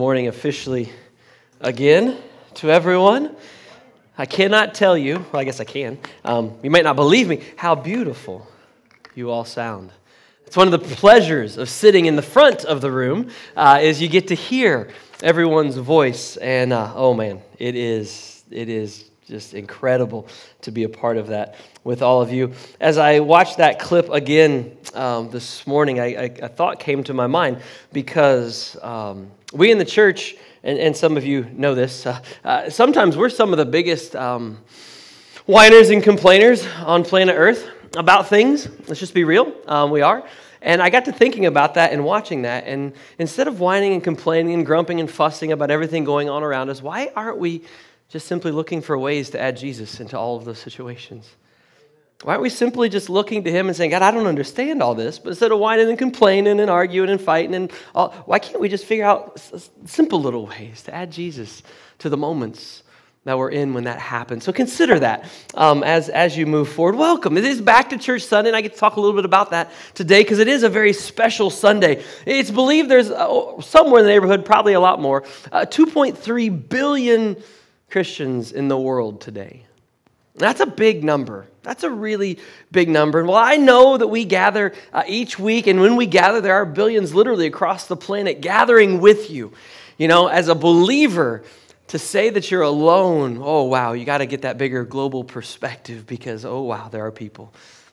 morning officially again to everyone. I cannot tell you, well, I guess I can. Um, you might not believe me, how beautiful you all sound. It's one of the pleasures of sitting in the front of the room uh, is you get to hear everyone's voice, and uh, oh man, it is it is just incredible to be a part of that with all of you. As I watched that clip again um, this morning, I, I, a thought came to my mind because um, we in the church, and, and, some of you know this, uh, uh, sometimes we're some of the biggest um, whiners and complainers on planet Earth about things. Let's just be real, um, we are. And I got to thinking about that and watching that. And instead of whining and complaining and grumping and fussing about everything going on around us, why aren't we just simply looking for ways to add Jesus into all of those situations. Why aren't we simply just looking to Him and saying, God, I don't understand all this, but instead of whining and complaining and arguing and fighting, and all, why can't we just figure out simple little ways to add Jesus to the moments that we're in when that happens? So consider that um, as, as you move forward. Welcome. It is Back to Church Sunday, and I get to talk a little bit about that today because it is a very special Sunday. It's believed there's uh, somewhere in the neighborhood, probably a lot more, uh, 2.3 billion Christians in the world today. That's a big number. That's a really big number. And well, I know that we gather uh, each week, and when we gather, there are billions literally across the planet gathering with you. You know, as a believer, to say that you're alone, oh wow, you got to get that bigger global perspective because, oh wow, there are people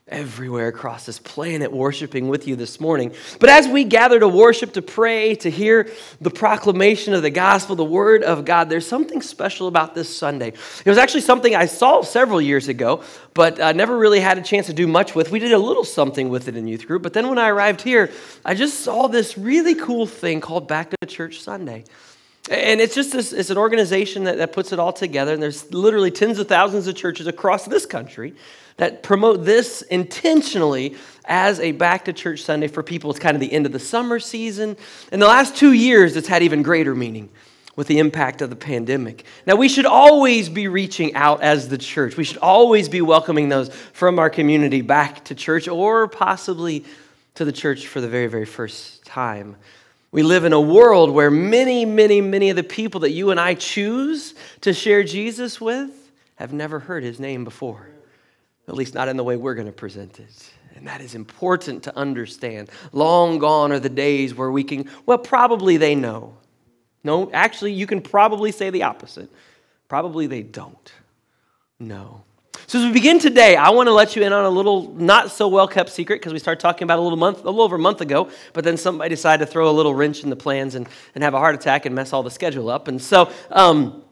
everywhere across this planet worshiping with you this morning. But as we gather to worship, to pray, to hear the proclamation of the gospel, the word of God, there's something special about this Sunday. It was actually something I saw several years ago, but uh, never really had a chance to do much with. We did a little something with it in youth group, but then when I arrived here, I just saw this really cool thing called Back to Church Sunday. And it's just this, it's an organization that, that puts it all together, and there's literally tens of thousands of churches across this country that promote this intentionally as a back to church Sunday for people. It's kind of the end of the summer season. In the last two years, it's had even greater meaning with the impact of the pandemic. Now, we should always be reaching out as the church. We should always be welcoming those from our community back to church or possibly to the church for the very, very first time. We live in a world where many, many, many of the people that you and I choose to share Jesus with have never heard his name before at least not in the way we're going to present it. And that is important to understand. Long gone are the days where we can, well, probably they know. No, actually, you can probably say the opposite. Probably they don't know. So as we begin today, I want to let you in on a little not so well kept secret because we started talking about a little month, a little over a month ago, but then somebody decided to throw a little wrench in the plans and, and have a heart attack and mess all the schedule up. And so um,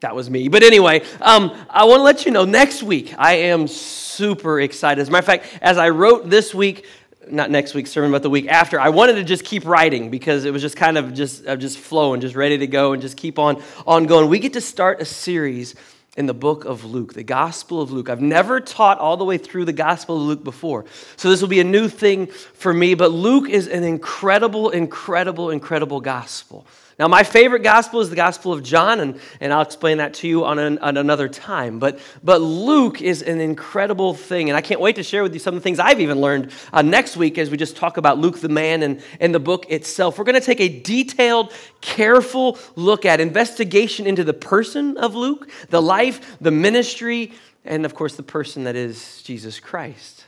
that was me. But anyway, um, I want to let you know next week, I am super excited. As a matter of fact, as I wrote this week, not next week's sermon, but the week after, I wanted to just keep writing because it was just kind of just, just flowing, just ready to go and just keep on, on going. We get to start a series in the book of Luke, the Gospel of Luke. I've never taught all the way through the Gospel of Luke before. So this will be a new thing for me, but Luke is an incredible, incredible, incredible gospel. Now, my favorite gospel is the Gospel of John, and, and I'll explain that to you on, an, on another time. But, but Luke is an incredible thing, and I can't wait to share with you some of the things I've even learned uh, next week as we just talk about Luke the man and, and the book itself. We're going to take a detailed, careful look at investigation into the person of Luke, the life, the ministry, and of course, the person that is Jesus Christ.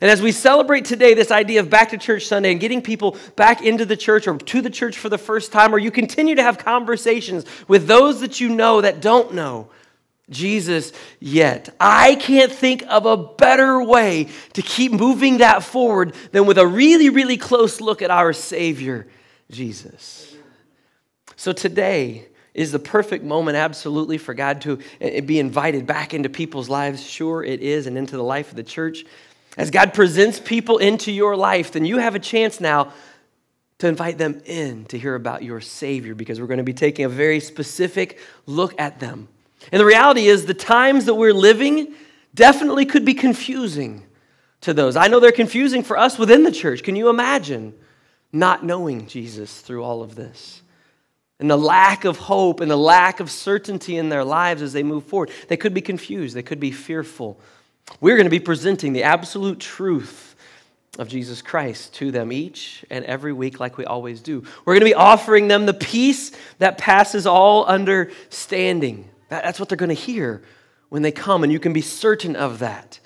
And as we celebrate today this idea of back to church Sunday and getting people back into the church or to the church for the first time, or you continue to have conversations with those that you know that don't know Jesus yet, I can't think of a better way to keep moving that forward than with a really, really close look at our Savior, Jesus. So today, is the perfect moment, absolutely, for God to eh, be invited back into people's lives? Sure, it is, and into the life of the church. As God presents people into your life, then you have a chance now to invite them in to hear about your Savior because we're going to be taking a very specific look at them. And the reality is, the times that we're living definitely could be confusing to those. I know they're confusing for us within the church. Can you imagine not knowing Jesus through all of this? And the lack of hope and the lack of certainty in their lives as they move forward. They could be confused, they could be fearful we're going to be presenting the absolute truth of Jesus Christ to them each and every week, like we always do. We're going to be offering them the peace that passes all understanding. That's what they're going to hear when they come, and you can be certain of that.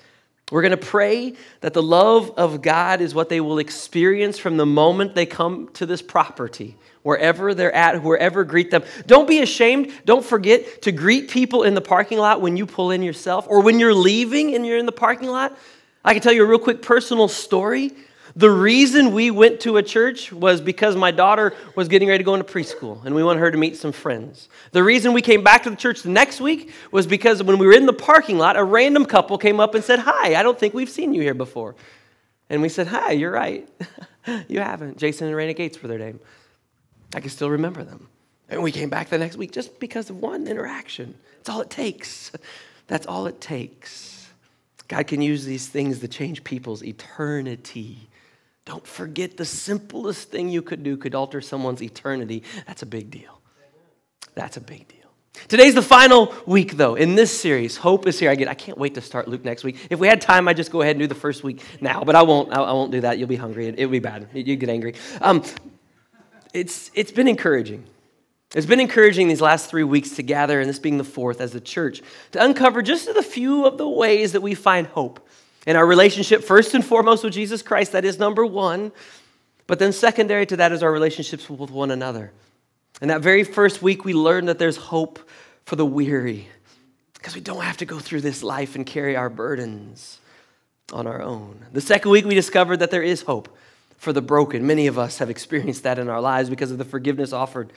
We're going to pray that the love of God is what they will experience from the moment they come to this property, wherever they're at, wherever greet them. Don't be ashamed. Don't forget to greet people in the parking lot when you pull in yourself or when you're leaving and you're in the parking lot. I can tell you a real quick personal story. The reason we went to a church was because my daughter was getting ready to go into preschool and we wanted her to meet some friends. The reason we came back to the church the next week was because when we were in the parking lot, a random couple came up and said, Hi, I don't think we've seen you here before. And we said, Hi, you're right. you haven't. Jason and Raina Gates were their name. I can still remember them. And we came back the next week just because of one interaction. That's all it takes. That's all it takes. God can use these things to change people's eternity. Don't forget the simplest thing you could do could alter someone's eternity. That's a big deal. That's a big deal. Today's the final week, though, in this series. Hope is here. I, get, I can't wait to start Luke next week. If we had time, I'd just go ahead and do the first week now, but I won't. I, won't do that. You'll be hungry. It, will be bad. You'd get angry. Um, it's, it's been encouraging. It's been encouraging these last three weeks to gather, and this being the fourth as a church, to uncover just a few of the ways that we find hope in our relationship, first and foremost, with Jesus Christ. That is number one. But then, secondary to that, is our relationships with one another. And that very first week, we learned that there's hope for the weary because we don't have to go through this life and carry our burdens on our own. The second week, we discovered that there is hope for the broken. Many of us have experienced that in our lives because of the forgiveness offered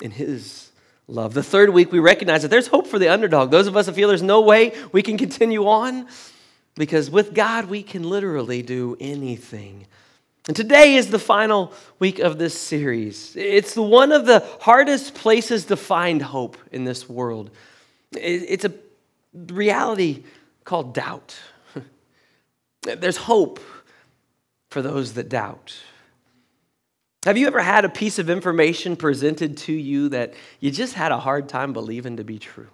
in His love. The third week, we recognize that there's hope for the underdog. Those of us that feel there's no way we can continue on, because with God, we can literally do anything. And today is the final week of this series. It's one of the hardest places to find hope in this world. It's a reality called doubt. There's hope for those that doubt. Have you ever had a piece of information presented to you that you just had a hard time believing to be true?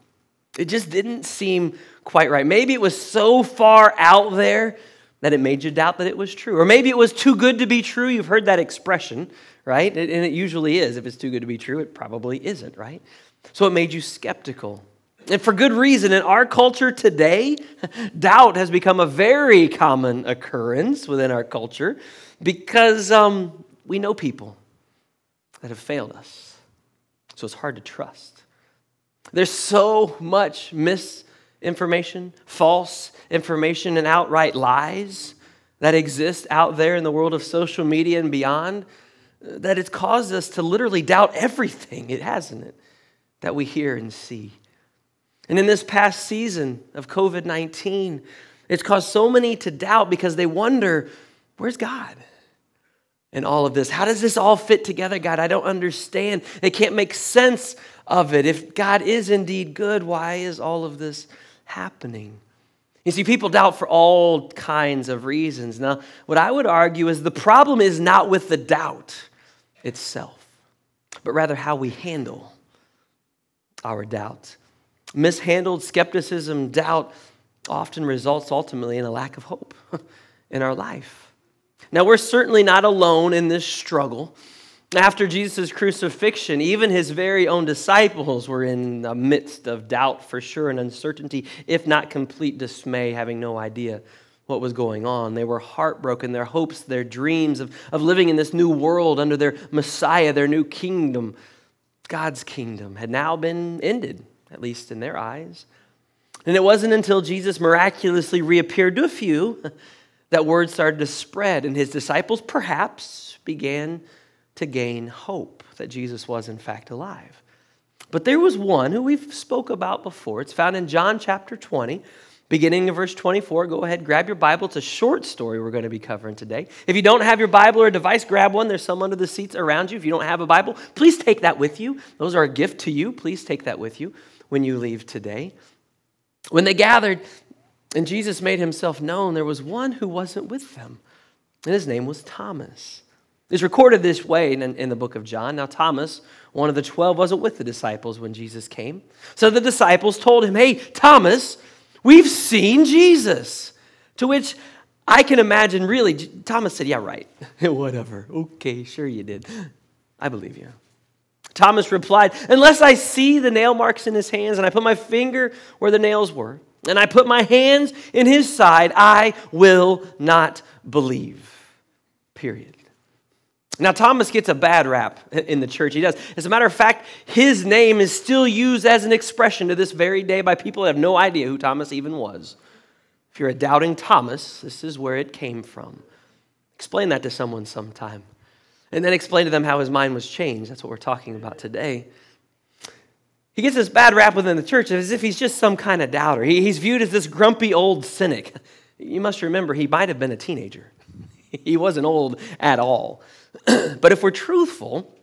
It just didn't seem quite right. Maybe it was so far out there that it made you doubt that it was true. Or maybe it was too good to be true. You've heard that expression, right? And it usually is. If it's too good to be true, it probably isn't, right? So it made you skeptical. And for good reason. In our culture today, doubt has become a very common occurrence within our culture because um, we know people that have failed us. So it's hard to trust. There's so much misinformation, false information, and outright lies that exist out there in the world of social media and beyond that it's caused us to literally doubt everything, it hasn't it, that we hear and see. And in this past season of COVID 19, it's caused so many to doubt because they wonder, where's God? in all of this. How does this all fit together, God? I don't understand. They can't make sense of it. If God is indeed good, why is all of this happening? You see, people doubt for all kinds of reasons. Now, what I would argue is the problem is not with the doubt itself, but rather how we handle our doubt. Mishandled skepticism, doubt often results ultimately in a lack of hope in our life. Now, we're certainly not alone in this struggle. After Jesus' crucifixion, even his very own disciples were in the midst of doubt for sure and uncertainty, if not complete dismay, having no idea what was going on. They were heartbroken. Their hopes, their dreams of, of living in this new world under their Messiah, their new kingdom, God's kingdom, had now been ended, at least in their eyes. And it wasn't until Jesus miraculously reappeared to a few that word started to spread, and his disciples perhaps began to gain hope that Jesus was in fact alive. But there was one who we've spoke about before. It's found in John chapter 20, beginning in verse 24. Go ahead, grab your Bible. It's a short story we're going to be covering today. If you don't have your Bible or device, grab one. There's some under the seats around you. If you don't have a Bible, please take that with you. Those are a gift to you. Please take that with you when you leave today. When they gathered, and Jesus made himself known. There was one who wasn't with them, and his name was Thomas. It's recorded this way in, in, the book of John. Now, Thomas, one of the twelve, wasn't with the disciples when Jesus came. So the disciples told him, Hey, Thomas, we've seen Jesus. To which I can imagine really, Thomas said, Yeah, right. Whatever. Okay, sure you did. I believe you. Thomas replied, Unless I see the nail marks in his hands and I put my finger where the nails were, and I put my hands in his side, I will not believe. Period. Now, Thomas gets a bad rap in the church. He does. As a matter of fact, his name is still used as an expression to this very day by people that have no idea who Thomas even was. If you're a doubting Thomas, this is where it came from. Explain that to someone sometime. And then explain to them how his mind was changed. That's what we're talking about today. He gets this bad rap within the church as if he's just some kind of doubter. he's viewed as this grumpy old cynic. You must remember, he might have been a teenager. He wasn't old at all. but if we're truthful,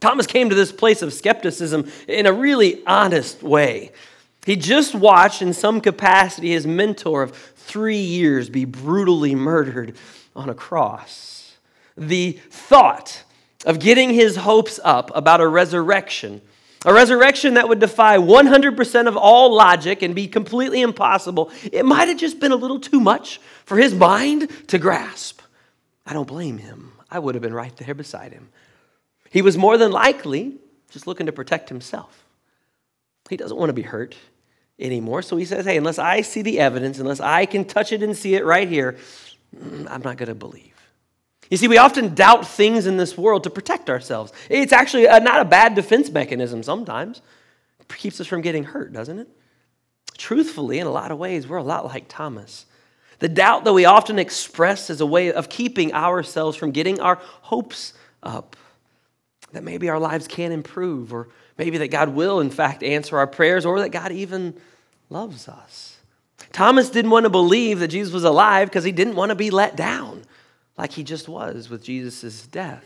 Thomas came to this place of skepticism in a really honest way. He just watched, in some capacity, his mentor of three years be brutally murdered on a cross. The thought of getting his hopes up about a resurrection, a resurrection that would defy 100% of all logic and be completely impossible, it might have just been a little too much for his mind to grasp. I don't blame him. I would have been right there beside him. He was more than likely just looking to protect himself. He doesn't want to be hurt anymore. So he says, hey, unless I see the evidence, unless I can touch it and see it right here, mm, I'm not going to believe. You see, we often doubt things in this world to protect ourselves. It's actually a, not a bad defense mechanism sometimes. It keeps us from getting hurt, doesn't it? Truthfully, in a lot of ways, we're a lot like Thomas. The doubt that we often express is a way of keeping ourselves from getting our hopes up. That maybe our lives can improve, or maybe that God will, in fact, answer our prayers, or that God even loves us. Thomas didn't want to believe that Jesus was alive because he didn't want to be let down like he just was with Jesus' death.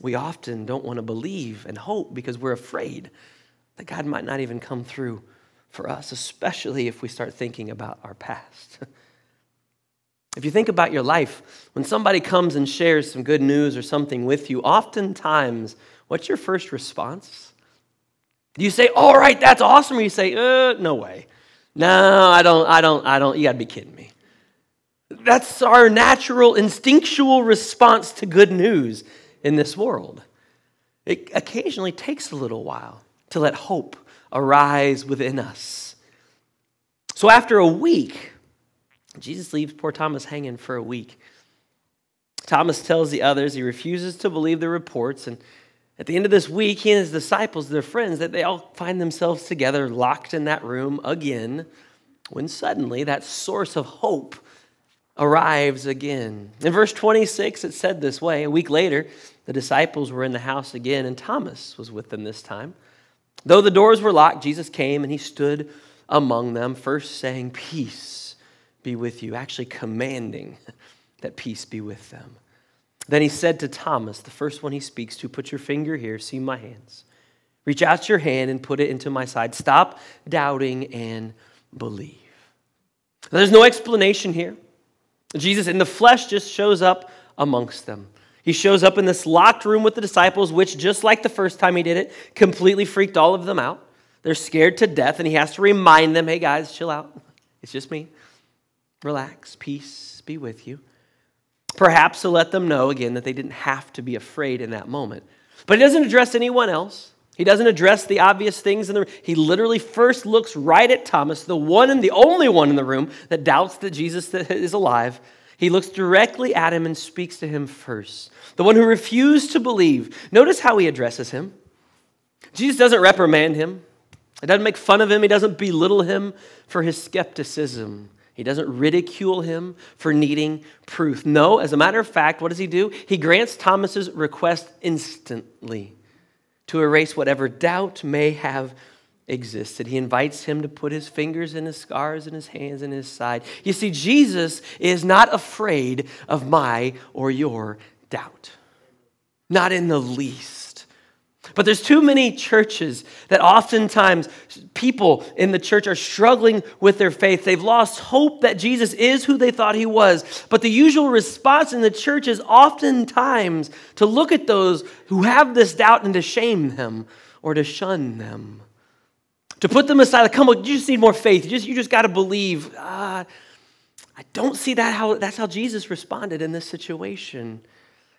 We often don't want to believe and hope because we're afraid that God might not even come through for us, especially if we start thinking about our past. if you think about your life, when somebody comes and shares some good news or something with you, oftentimes, what's your first response? Do you say, "All right, that's awesome," or you say, uh, "No way, no, I don't, I don't, I don't. You got to be kidding me." That's our natural, instinctual response to good news in this world. It occasionally takes a little while to let hope arise within us. So after a week, Jesus leaves poor Thomas hanging for a week. Thomas tells the others he refuses to believe the reports. And at the end of this week, he and his disciples, their friends, that they all find themselves together, locked in that room again, when suddenly that source of hope arrives again. In verse 26, it said this way A week later, the disciples were in the house again, and Thomas was with them this time. Though the doors were locked, Jesus came and he stood among them, first saying, Peace be with you, actually commanding that peace be with them. Then he said to Thomas, the first one he speaks to, Put your finger here, see my hands. Reach out your hand and put it into my side. Stop doubting and believe. There's no explanation here. Jesus in the flesh just shows up amongst them. He shows up in this locked room with the disciples, which, just like the first time he did it, completely freaked all of them out. They're scared to death, and he has to remind them hey, guys, chill out. It's just me. Relax, peace be with you. Perhaps to let them know again that they didn't have to be afraid in that moment. But he doesn't address anyone else. He doesn't address the obvious things in the room. He literally first looks right at Thomas, the one and the only one in the room that doubts that Jesus is alive, he looks directly at him and speaks to him first. The one who refused to believe. Notice how he addresses him. Jesus doesn't reprimand him, he doesn't make fun of him, he doesn't belittle him for his skepticism. He doesn't ridicule him for needing proof. No, as a matter of fact, what does he do? He grants Thomas's request instantly to erase whatever doubt may have existed. He invites him to put his fingers in his scars and his hands in his side. You see, Jesus is not afraid of my or your doubt, not in the least. But there's too many churches that oftentimes people in the church are struggling with their faith. They've lost hope that Jesus is who they thought he was. But the usual response in the church is oftentimes to look at those who have this doubt and to shame them or to shun them to put them aside. Like, come on, you just need more faith. You just, you just got to believe. Ah, I don't see that how that's how Jesus responded in this situation.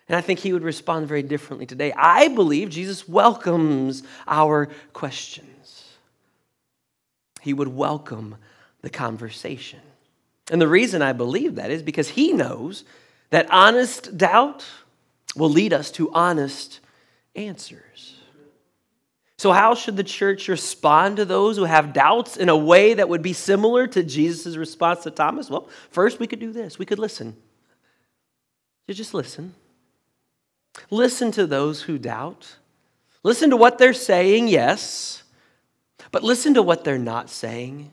And I think he would respond very differently today. I believe Jesus welcomes our questions. He would welcome the conversation. And the reason I believe that is because he knows that honest doubt will lead us to honest answers. So, how should the church respond to those who have doubts in a way that would be similar to Jesus' response to Thomas? Well, first, we could do this we could listen. You just listen. Listen to those who doubt. Listen to what they're saying, yes, but listen to what they're not saying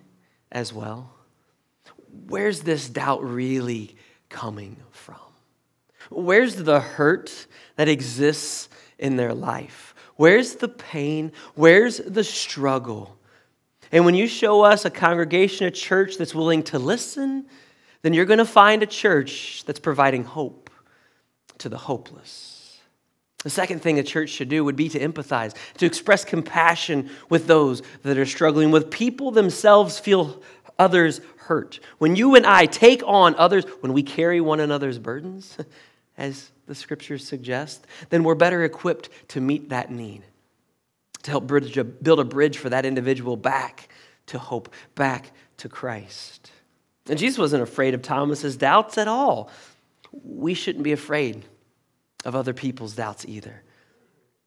as well. Where's this doubt really coming from? Where's the hurt that exists in their life? Where's the pain? Where's the struggle? And when you show us a congregation, a church that's willing to listen, then you're going to find a church that's providing hope to the hopeless. The second thing a church should do would be to empathize, to express compassion with those that are struggling, with people themselves feel others hurt. When you and I take on others, when we carry one another's burdens, as the scriptures suggest, then we're better equipped to meet that need, to help bridge a, build a bridge for that individual back to hope, back to Christ. And Jesus wasn't afraid of Thomas's doubts at all. We shouldn't be afraid of other people's doubts either.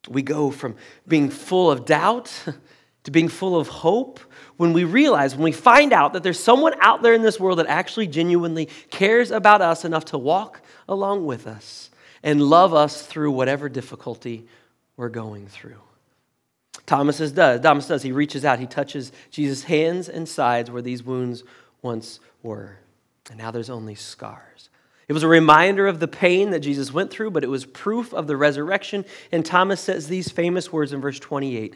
We go from being full of doubt to being full of hope when we realize, when we find out that there's someone out there in this world that actually genuinely cares about us enough to walk along with us and love us through whatever difficulty we're going through. Thomas does. Thomas does. He reaches out. He touches Jesus' hands and sides where these wounds once were. And now there's only scars. It was a reminder of the pain that Jesus went through, but it was proof of the resurrection. And Thomas says these famous words in verse 28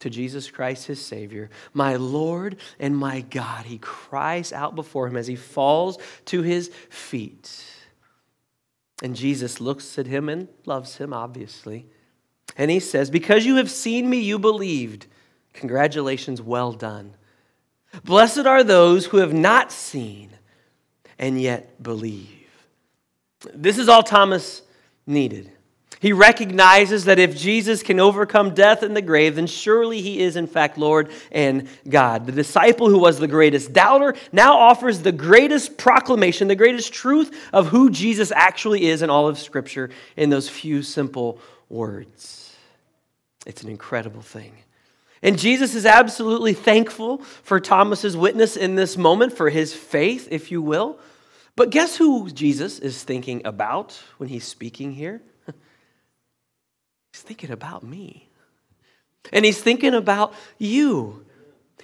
to Jesus Christ, his Savior, my Lord and my God. He cries out before him as he falls to his feet. And Jesus looks at him and loves him, obviously. And he says, Because you have seen me, you believed. Congratulations, well done. Blessed are those who have not seen and yet believe. This is all Thomas needed. He recognizes that if Jesus can overcome death and the grave, then surely he is, in fact, Lord and God. The disciple who was the greatest doubter now offers the greatest proclamation, the greatest truth of who Jesus actually is in all of Scripture in those few simple words. It's an incredible thing. And Jesus is absolutely thankful for Thomas's witness in this moment, for his faith, if you will. But guess who Jesus is thinking about when he's speaking here? He's thinking about me. And he's thinking about you.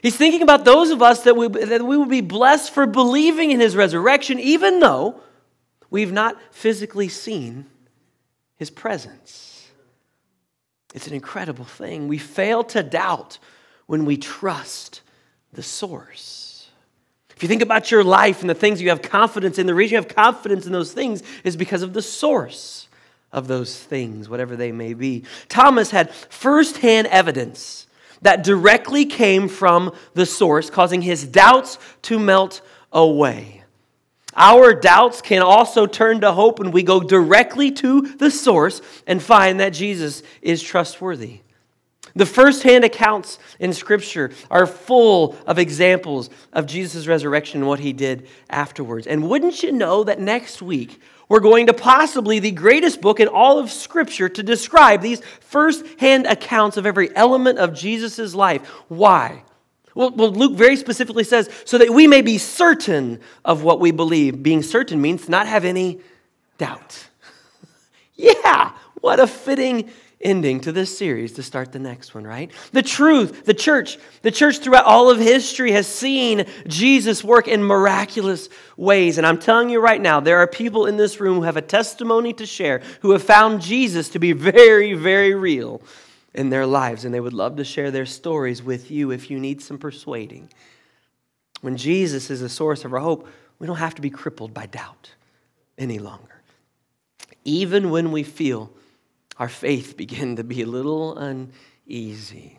He's thinking about those of us that we, that we will be blessed for believing in his resurrection, even though we've not physically seen his presence. It's an incredible thing. We fail to doubt when we trust the source. If you think about your life and the things you have confidence in, the reason you have confidence in those things is because of the source of those things, whatever they may be. Thomas had firsthand evidence that directly came from the source, causing his doubts to melt away. Our doubts can also turn to hope when we go directly to the source and find that Jesus is trustworthy. The first-hand accounts in Scripture are full of examples of Jesus' resurrection and what he did afterwards. And wouldn't you know that next week we're going to possibly the greatest book in all of Scripture to describe these first-hand accounts of every element of Jesus' life. Why? Well, Luke very specifically says, so that we may be certain of what we believe. Being certain means not have any doubt. yeah, what a fitting ending to this series to start the next one, right? The truth, the church, the church throughout all of history has seen Jesus work in miraculous ways. And I'm telling you right now, there are people in this room who have a testimony to share who have found Jesus to be very, very real in their lives. And they would love to share their stories with you if you need some persuading. When Jesus is a source of our hope, we don't have to be crippled by doubt any longer. Even when we feel our faith begin to be a little uneasy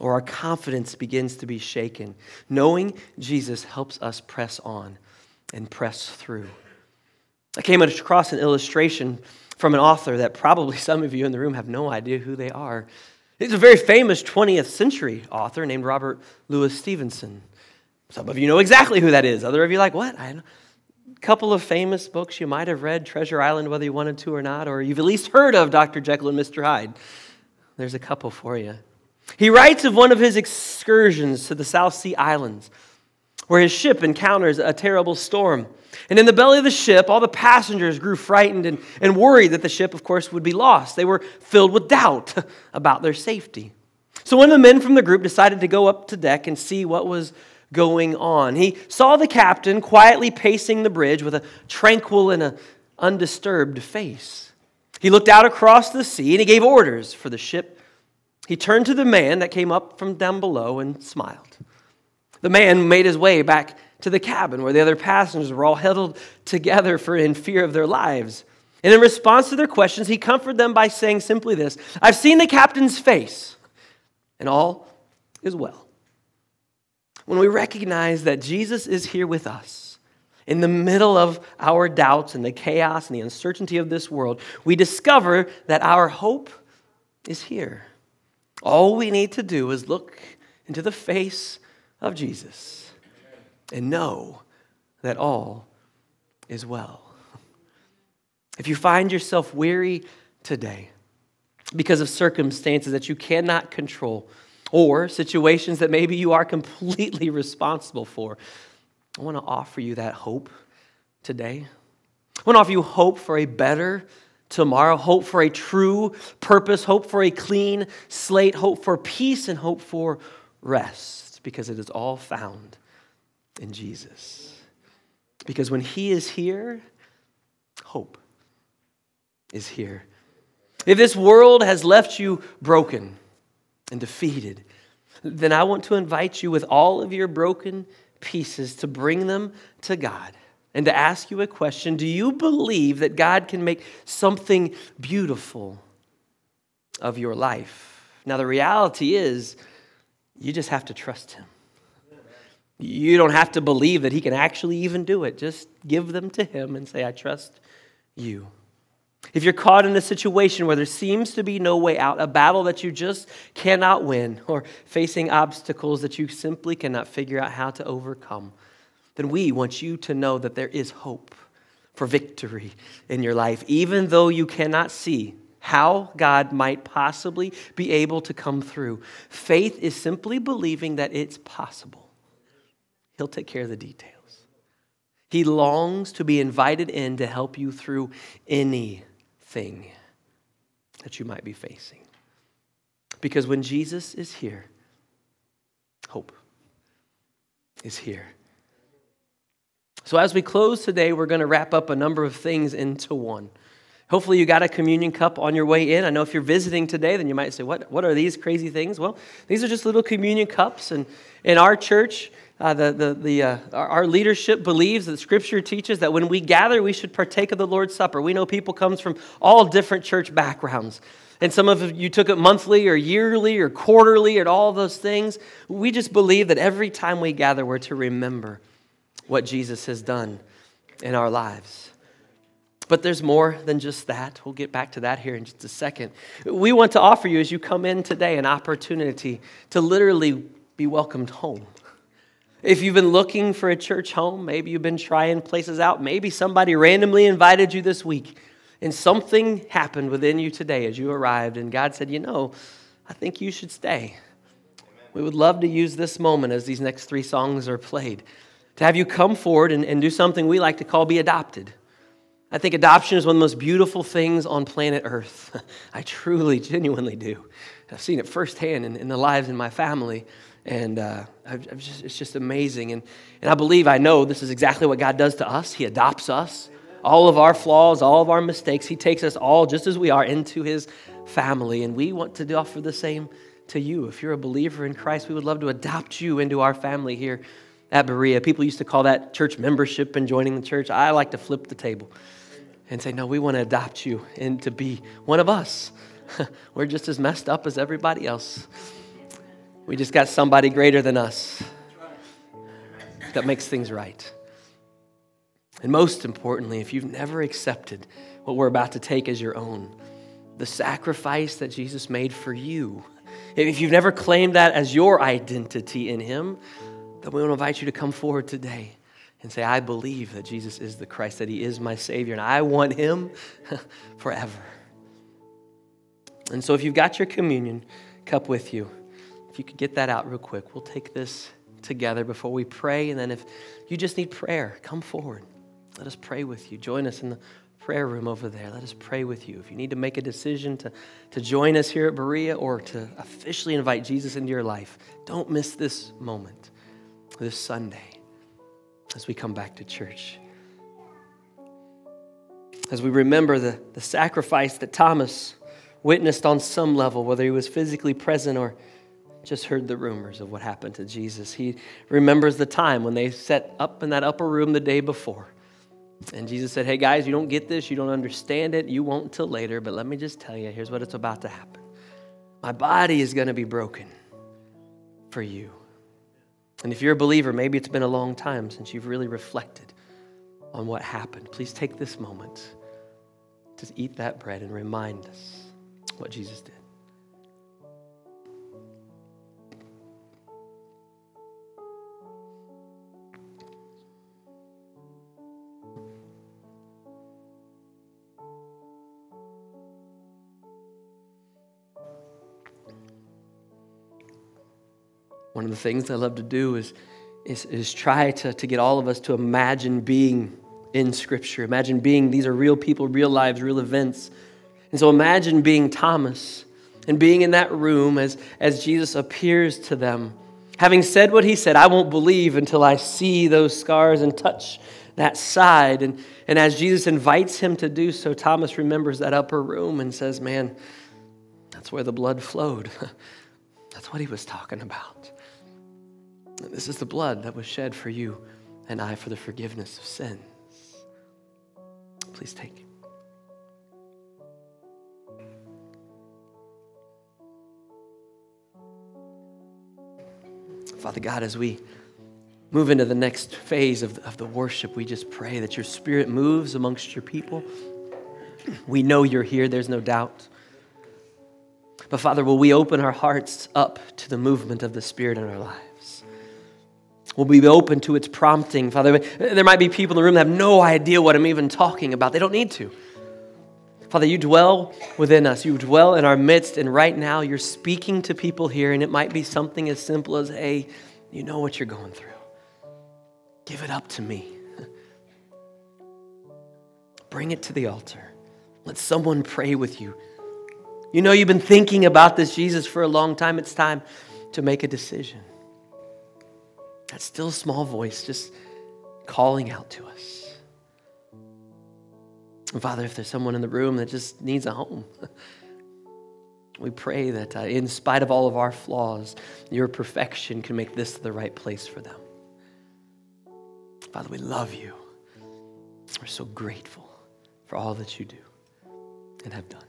or our confidence begins to be shaken. Knowing Jesus helps us press on and press through. I came across an illustration from an author that probably some of you in the room have no idea who they are. He's a very famous 20th century author named Robert Louis Stevenson. Some of you know exactly who that is. Other of you like, what? I know. Couple of famous books you might have read, Treasure Island, whether you wanted to or not, or you've at least heard of Dr. Jekyll and Mr. Hyde. There's a couple for you. He writes of one of his excursions to the South Sea Islands, where his ship encounters a terrible storm. And in the belly of the ship, all the passengers grew frightened and, and worried that the ship, of course, would be lost. They were filled with doubt about their safety. So one of the men from the group decided to go up to deck and see what was going on. He saw the captain quietly pacing the bridge with a tranquil and a undisturbed face. He looked out across the sea and he gave orders for the ship. He turned to the man that came up from down below and smiled. The man made his way back to the cabin where the other passengers were all huddled together for in fear of their lives. And in response to their questions, he comforted them by saying simply this I've seen the captain's face, and all is well. When we recognize that Jesus is here with us, in the middle of our doubts and the chaos and the uncertainty of this world, we discover that our hope is here. All we need to do is look into the face of Jesus and know that all is well. If you find yourself weary today because of circumstances that you cannot control or situations that maybe you are completely responsible for, I want to offer you that hope today. I want to offer you hope for a better tomorrow, hope for a true purpose, hope for a clean slate, hope for peace, and hope for rest, because it is all found in Jesus. Because when He is here, hope is here. If this world has left you broken and defeated, then I want to invite you with all of your broken pieces to bring them to God and to ask you a question Do you believe that God can make something beautiful of your life? Now, the reality is, you just have to trust Him. You don't have to believe that He can actually even do it. Just give them to Him and say, I trust you. If you're caught in a situation where there seems to be no way out, a battle that you just cannot win, or facing obstacles that you simply cannot figure out how to overcome, then we want you to know that there is hope for victory in your life, even though you cannot see how God might possibly be able to come through. Faith is simply believing that it's possible. He'll take care of the details. He longs to be invited in to help you through anything that you might be facing. Because when Jesus is here, hope is here. So, as we close today, we're going to wrap up a number of things into one. Hopefully, you got a communion cup on your way in. I know if you're visiting today, then you might say, What, what are these crazy things? Well, these are just little communion cups. And in our church, uh, the, the, the, uh, our, leadership believes that Scripture teaches that when we gather, we should partake of the Lord's Supper. We know people comes from all different church backgrounds. And some of you took it monthly or yearly or quarterly and all those things. We just believe that every time we gather, we're to remember what Jesus has done in our lives. But there's more than just that. We'll get back to that here in just a second. We want to offer you, as you come in today, an opportunity to literally be welcomed home. If you've been looking for a church home, maybe you've been trying places out, maybe somebody randomly invited you this week, and something happened within you today as you arrived, and God said, You know, I think you should stay. We would love to use this moment as these next three songs are played to have you come forward and, and do something we like to call be adopted. I think adoption is one of the most beautiful things on planet Earth. I truly, genuinely do. I've seen it firsthand in, in the lives in my family, and uh, just, it's just amazing. And, and I believe I know this is exactly what God does to us. He adopts us, all of our flaws, all of our mistakes. He takes us all just as we are into His family, and we want to offer the same to you. If you're a believer in Christ, we would love to adopt you into our family here at Berea. People used to call that church membership and joining the church. I like to flip the table and say, no, we want to adopt you and to be one of us. We're just as messed up as everybody else. We just got somebody greater than us that makes things right. And most importantly, if you've never accepted what we're about to take as your own, the sacrifice that Jesus made for you, if you've never claimed that as your identity in Him, then we want to invite you to come forward today and say, I believe that Jesus is the Christ, that He is my Savior, and I want Him forever. And so if you've got your communion cup with you, if you could get that out real quick, we'll take this together before we pray. And then if you just need prayer, come forward. Let us pray with you. Join us in the prayer room over there. Let us pray with you. If you need to make a decision to, to join us here at Berea or to officially invite Jesus into your life, don't miss this moment, this Sunday, as we come back to church. As we remember the, the sacrifice that Thomas witnessed on some level, whether he was physically present or just heard the rumors of what happened to Jesus. He remembers the time when they set up in that upper room the day before. And Jesus said, Hey guys, you don't get this, you don't understand it, you won't until later, but let me just tell you here's what it's about to happen. My body is going to be broken for you. And if you're a believer, maybe it's been a long time since you've really reflected on what happened. Please take this moment to eat that bread and remind us what Jesus did. One of the things I love to do is, is, is try to, to get all of us to imagine being in Scripture. Imagine being, these are real people, real lives, real events and so imagine being Thomas and being in that room as, as Jesus appears to them. Having said what he said, I won't believe until I see those scars and touch that side. And, and as Jesus invites him to do so, Thomas remembers that upper room and says, Man, that's where the blood flowed. that's what he was talking about. This is the blood that was shed for you and I for the forgiveness of sins. Please take. Father God, as we move into the next phase of, of the worship, we just pray that your spirit moves amongst your people. We know you're here, there's no doubt. But Father, will we open our hearts up to the movement of the Spirit in our lives? Will be open to its prompting? Father, there might be people in the room that have no idea what I'm even talking about. They don't need to. Father, you dwell within us. You dwell in our midst. And right now, you're speaking to people here, and it might be something as simple as, hey, you know what you're going through. Give it up to me. Bring it to the altar. Let someone pray with you. You know you've been thinking about this Jesus for a long time. It's time to make a decision. That still small voice just calling out to us. And Father, if there's someone in the room that just needs a home, we pray that uh, in spite of all of our flaws, your perfection can make this the right place for them. Father, we love you. We're so grateful for all that you do and have done.